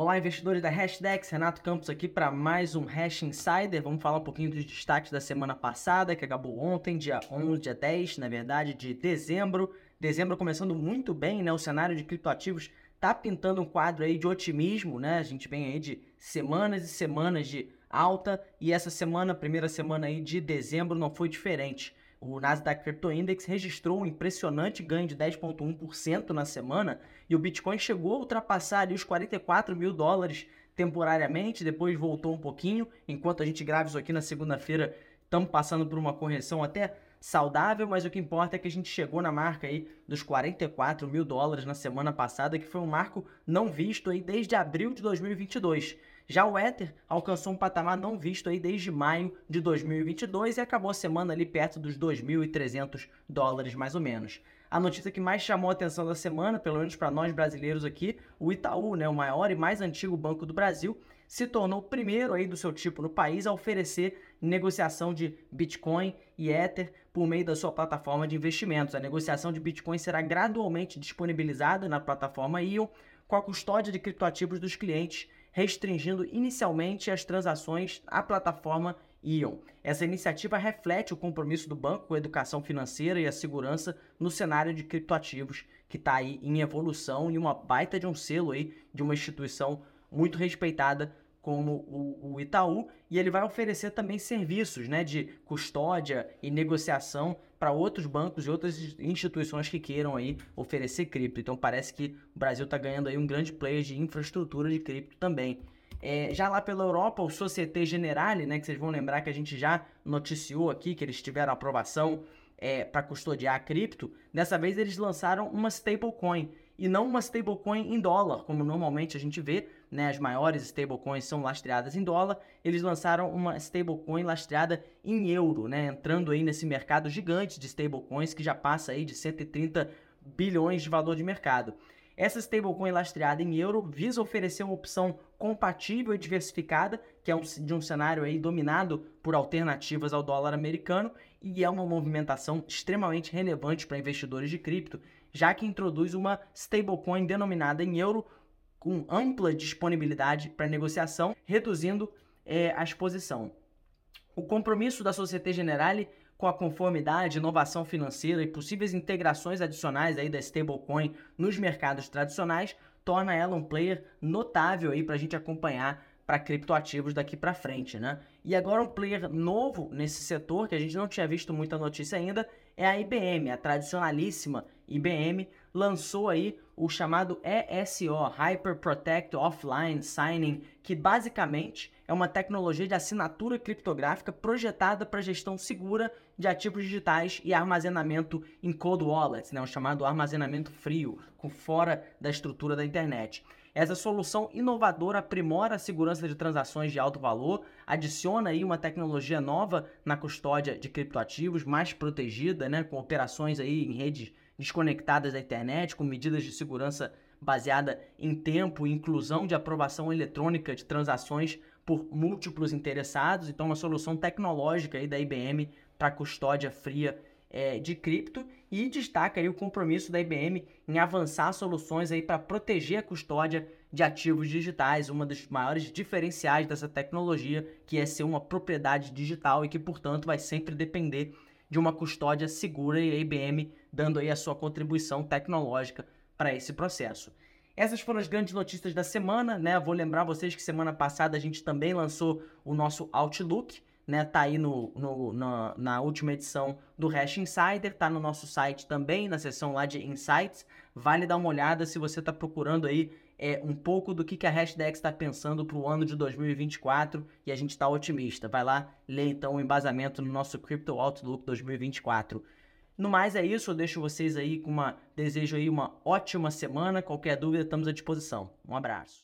Olá, investidores da Hashdex, Renato Campos aqui para mais um Hash Insider. Vamos falar um pouquinho dos destaques da semana passada, que acabou ontem, dia 11, dia 10, na verdade, de dezembro. Dezembro começando muito bem, né? O cenário de criptoativos tá pintando um quadro aí de otimismo, né? A gente vem aí de semanas e semanas de alta e essa semana, primeira semana aí de dezembro, não foi diferente. O Nasdaq Crypto Index registrou um impressionante ganho de 10,1% na semana e o Bitcoin chegou a ultrapassar ali os 44 mil dólares temporariamente, depois voltou um pouquinho. Enquanto a gente grava isso aqui na segunda-feira, estamos passando por uma correção até saudável, mas o que importa é que a gente chegou na marca aí dos 44 mil dólares na semana passada, que foi um marco não visto aí desde abril de 2022. Já o Ether alcançou um patamar não visto aí desde maio de 2022 e acabou a semana ali perto dos 2.300 dólares mais ou menos. A notícia que mais chamou a atenção da semana, pelo menos para nós brasileiros aqui, o Itaú, né, o maior e mais antigo banco do Brasil, se tornou o primeiro aí do seu tipo no país a oferecer negociação de Bitcoin e Ether por meio da sua plataforma de investimentos. A negociação de Bitcoin será gradualmente disponibilizada na plataforma ION com a custódia de criptoativos dos clientes restringindo inicialmente as transações à plataforma Ion. Essa iniciativa reflete o compromisso do banco com a educação financeira e a segurança no cenário de criptoativos que está aí em evolução e uma baita de um selo aí de uma instituição muito respeitada como o, o, Itaú, e ele vai oferecer também serviços né, de custódia e negociação para outros bancos e outras instituições que queiram aí oferecer cripto. Então parece que o Brasil está ganhando aí um grande player de infraestrutura de cripto também. É, já lá pela Europa, o Societe Generale, né, que vocês vão lembrar que a gente já noticiou aqui que eles tiveram aprovação é, para custodiar a cripto, dessa vez eles lançaram uma stablecoin e não uma stablecoin em dólar, como normalmente a gente vê, né, as maiores stablecoins são lastreadas em dólar, eles lançaram uma stablecoin lastreada em euro, né, entrando aí nesse mercado gigante de stablecoins que já passa aí de 130 bilhões de valor de mercado. Essa stablecoin lastreada em euro visa oferecer uma opção compatível e diversificada, que é um, de um cenário aí dominado por alternativas ao dólar americano, e é uma movimentação extremamente relevante para investidores de cripto, já que introduz uma stablecoin denominada em euro com ampla disponibilidade para negociação, reduzindo é, a exposição. O compromisso da Societe Generale com a conformidade, inovação financeira e possíveis integrações adicionais aí da stablecoin nos mercados tradicionais torna ela um player notável aí para a gente acompanhar para criptoativos daqui para frente, né? E agora um player novo nesse setor que a gente não tinha visto muita notícia ainda é a IBM, a tradicionalíssima IBM lançou aí o chamado ESO, Hyper Protect Offline Signing, que basicamente é uma tecnologia de assinatura criptográfica projetada para gestão segura de ativos digitais e armazenamento em cold wallets, né, o chamado armazenamento frio, com fora da estrutura da internet. Essa solução inovadora aprimora a segurança de transações de alto valor, adiciona aí uma tecnologia nova na custódia de criptoativos, mais protegida, né, com operações aí em redes desconectadas da internet, com medidas de segurança baseada em tempo e inclusão de aprovação eletrônica de transações por múltiplos interessados. Então, uma solução tecnológica aí da IBM para custódia fria é, de cripto e destaca aí o compromisso da IBM em avançar soluções aí para proteger a custódia de ativos digitais, uma dos maiores diferenciais dessa tecnologia, que é ser uma propriedade digital e que, portanto, vai sempre depender de uma custódia segura e a IBM dando aí a sua contribuição tecnológica para esse processo. Essas foram as grandes notícias da semana, né? Vou lembrar vocês que semana passada a gente também lançou o nosso Outlook, né? Tá aí no, no na, na, última edição do Hash Insider, tá no nosso site também, na seção lá de Insights. Vale dar uma olhada se você está procurando aí é, um pouco do que, que a Hashdex está pensando para o ano de 2024 e a gente está otimista. Vai lá ler então o embasamento no nosso Crypto Outlook 2024. No mais é isso, eu deixo vocês aí com uma desejo aí uma ótima semana. Qualquer dúvida, estamos à disposição. Um abraço.